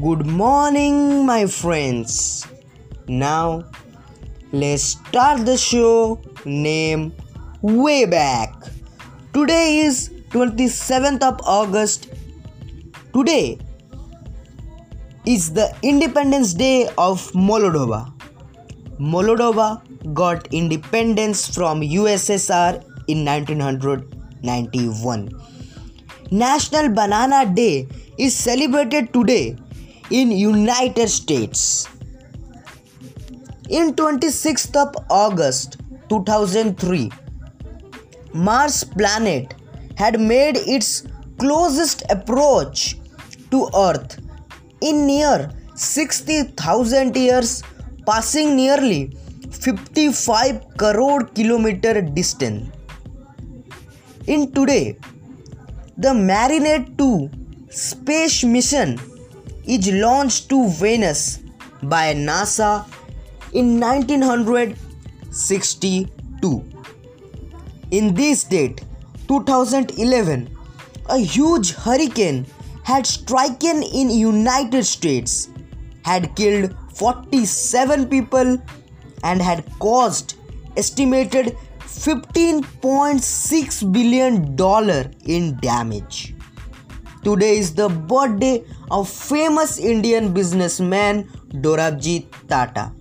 Good morning, my friends. Now, let's start the show. Name Way Back. Today is 27th of August. Today is the Independence Day of Moldova. Moldova got independence from USSR in 1991. National Banana Day is celebrated today in United States. In 26th of August 2003, Mars planet had made its closest approach to Earth in near 60,000 years, passing nearly 55 crore kilometer distance. In today, the Mariner 2 space mission is launched to Venus by NASA in 1962. In this date, 2011, a huge hurricane had striken in United States, had killed 47 people and had caused estimated 15.6 billion dollar in damage. Today is the birthday of famous Indian businessman Dorabji Tata.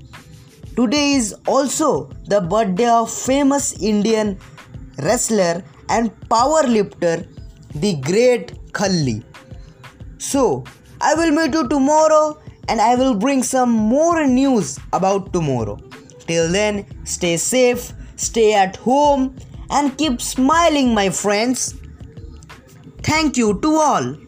Today is also the birthday of famous Indian wrestler and powerlifter the great Khali. So, I will meet you tomorrow and I will bring some more news about tomorrow. Till then, stay safe, stay at home, and keep smiling, my friends. Thank you to all.